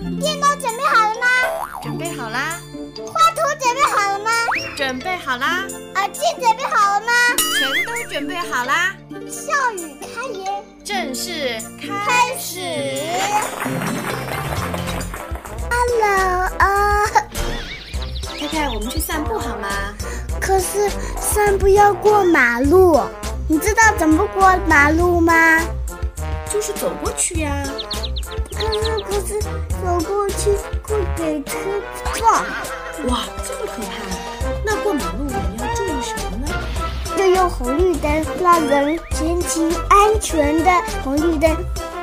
电脑准备好了吗？准备好啦。画图准备好了吗？准备好啦。耳机准备好了吗？全都准备好啦。笑语开言，正式开始。Hello 啊，开开，我们去散步好吗？可是散步要过马路，你知道怎么过马路吗？就是走过去呀。可是可是走过去会给车撞。哇，这么可怕！那过马路我们要注意什么呢？要用红绿灯，让人前行安全的红绿灯。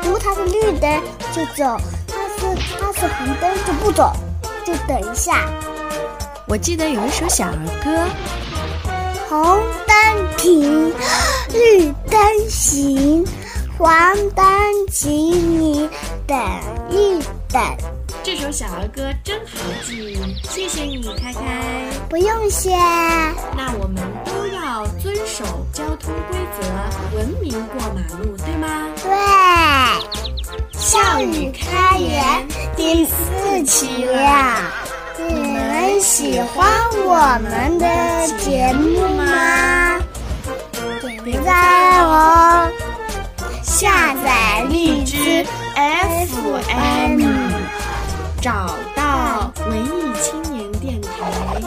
如果它是绿灯就走，它是它是红灯就不走，就等一下。我记得有一首小儿歌：红灯停，绿灯行，黄灯请你等一等。这首小儿歌真好记，谢谢你，开开。不用谢。那我们都要遵守交通规则，文明过马路，对吗？对。笑语开颜第四期了，你们喜欢我们的节目吗？点赞哦！找到文艺青年电台，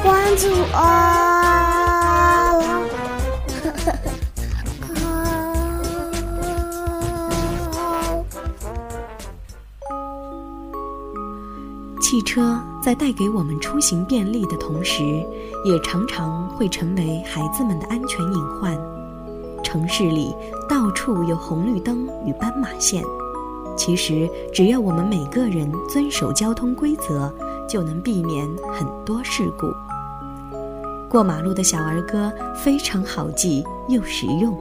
关注哦！汽车在带给我们出行便利的同时，也常常会成为孩子们的安全隐患。城市里到处有红绿灯与斑马线，其实只要我们每个人遵守交通规则，就能避免很多事故。过马路的小儿歌非常好记又实用，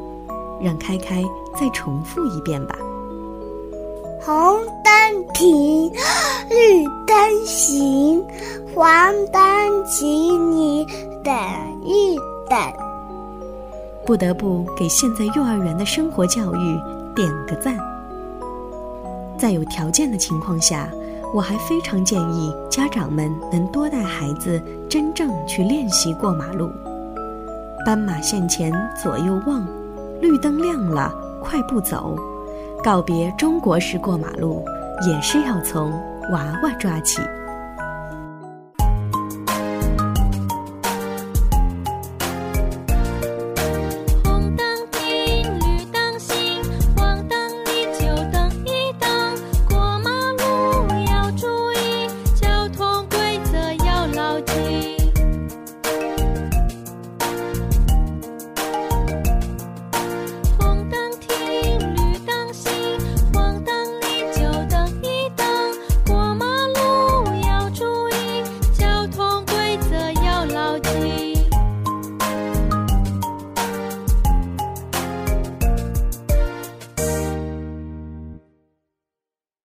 让开开再重复一遍吧。红灯停，绿灯行，黄灯请你等一等。不得不给现在幼儿园的生活教育点个赞。在有条件的情况下，我还非常建议家长们能多带孩子真正去练习过马路。斑马线前左右望，绿灯亮了快步走。告别中国式过马路，也是要从娃娃抓起。